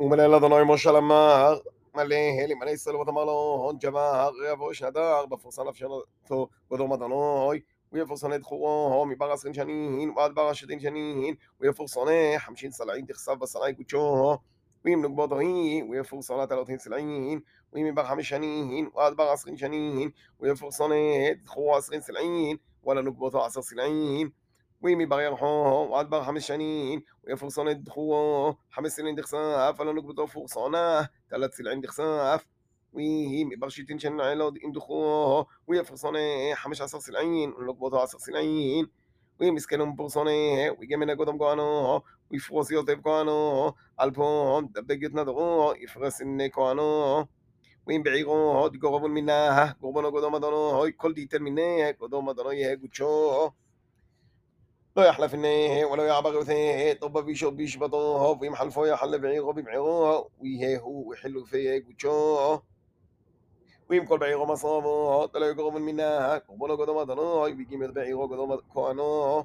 ומנהל אדוני משה למר, מלא הלי מלא ישראל ותאמר לו הון ג'מר יבוא שנדר בפורסן אפשרתו קודום אדוני ויפורסן את חורו מבר עשרים שנים ועד בר השתין שנים ויפורסנה חמשין סלעין תכסף בסלעי קודשו ואם נוגבותו היא ויפורסנה תלותין סלעין ואם מבר חמש שנים ועד בר עשרים שנים ויפורסנה את חורו עשרים סלעין ولا نقبضه عشر سنين ويمي بغير حو وعد بغ خمس سنين ويفرصون الدخو خمس سنين دخساف ولا نقبضه فرصونه ثلاث سنين دخساف ويمي برشيتين شن علود إن دخو ويفرصون خمس عشر سنين ونقبضه عشر سنين ويمسكنهم برصونه ويجمنا قدام قانو ويفرص يوتيف قانو البوم دبقت ندغو يفرس النكوانو وين بعيرو تقربون منها قربنا قدام أدونو كل ديتر منها قدام أدونو يهجوشو לא יחלף עיניהם ולא יעבר יותיהם טוב בישו בישבתו ואם חלפו יחל בעירו בבעירו ויההו וחילופי קודשו ואם כל בעירו מסרבו תלוי קרובן מנה קורבנו קדום אדוני ויגימת בעירו קדום כהנו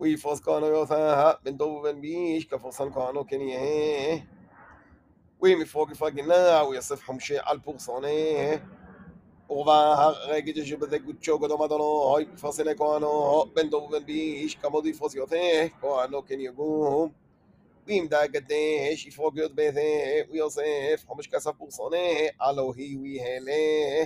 ויפרוס כהנו יותיה בן טוב ובן ביש כפרסן כהנו כן יהיה ואם יפרוג יפרגנה ויוסף חומשי על פורסונה ורבה הרגת שבזה גודשו גדום אדונו, הוי פרסי לכהנו, בן דור ובן בי, איש כמוד יפרוס יותר, כהנו כן יגום. ואם דאגתש יפרוק להיות בזה, ויוסף חומש כסף פורסונה, הלא היא ויהלה.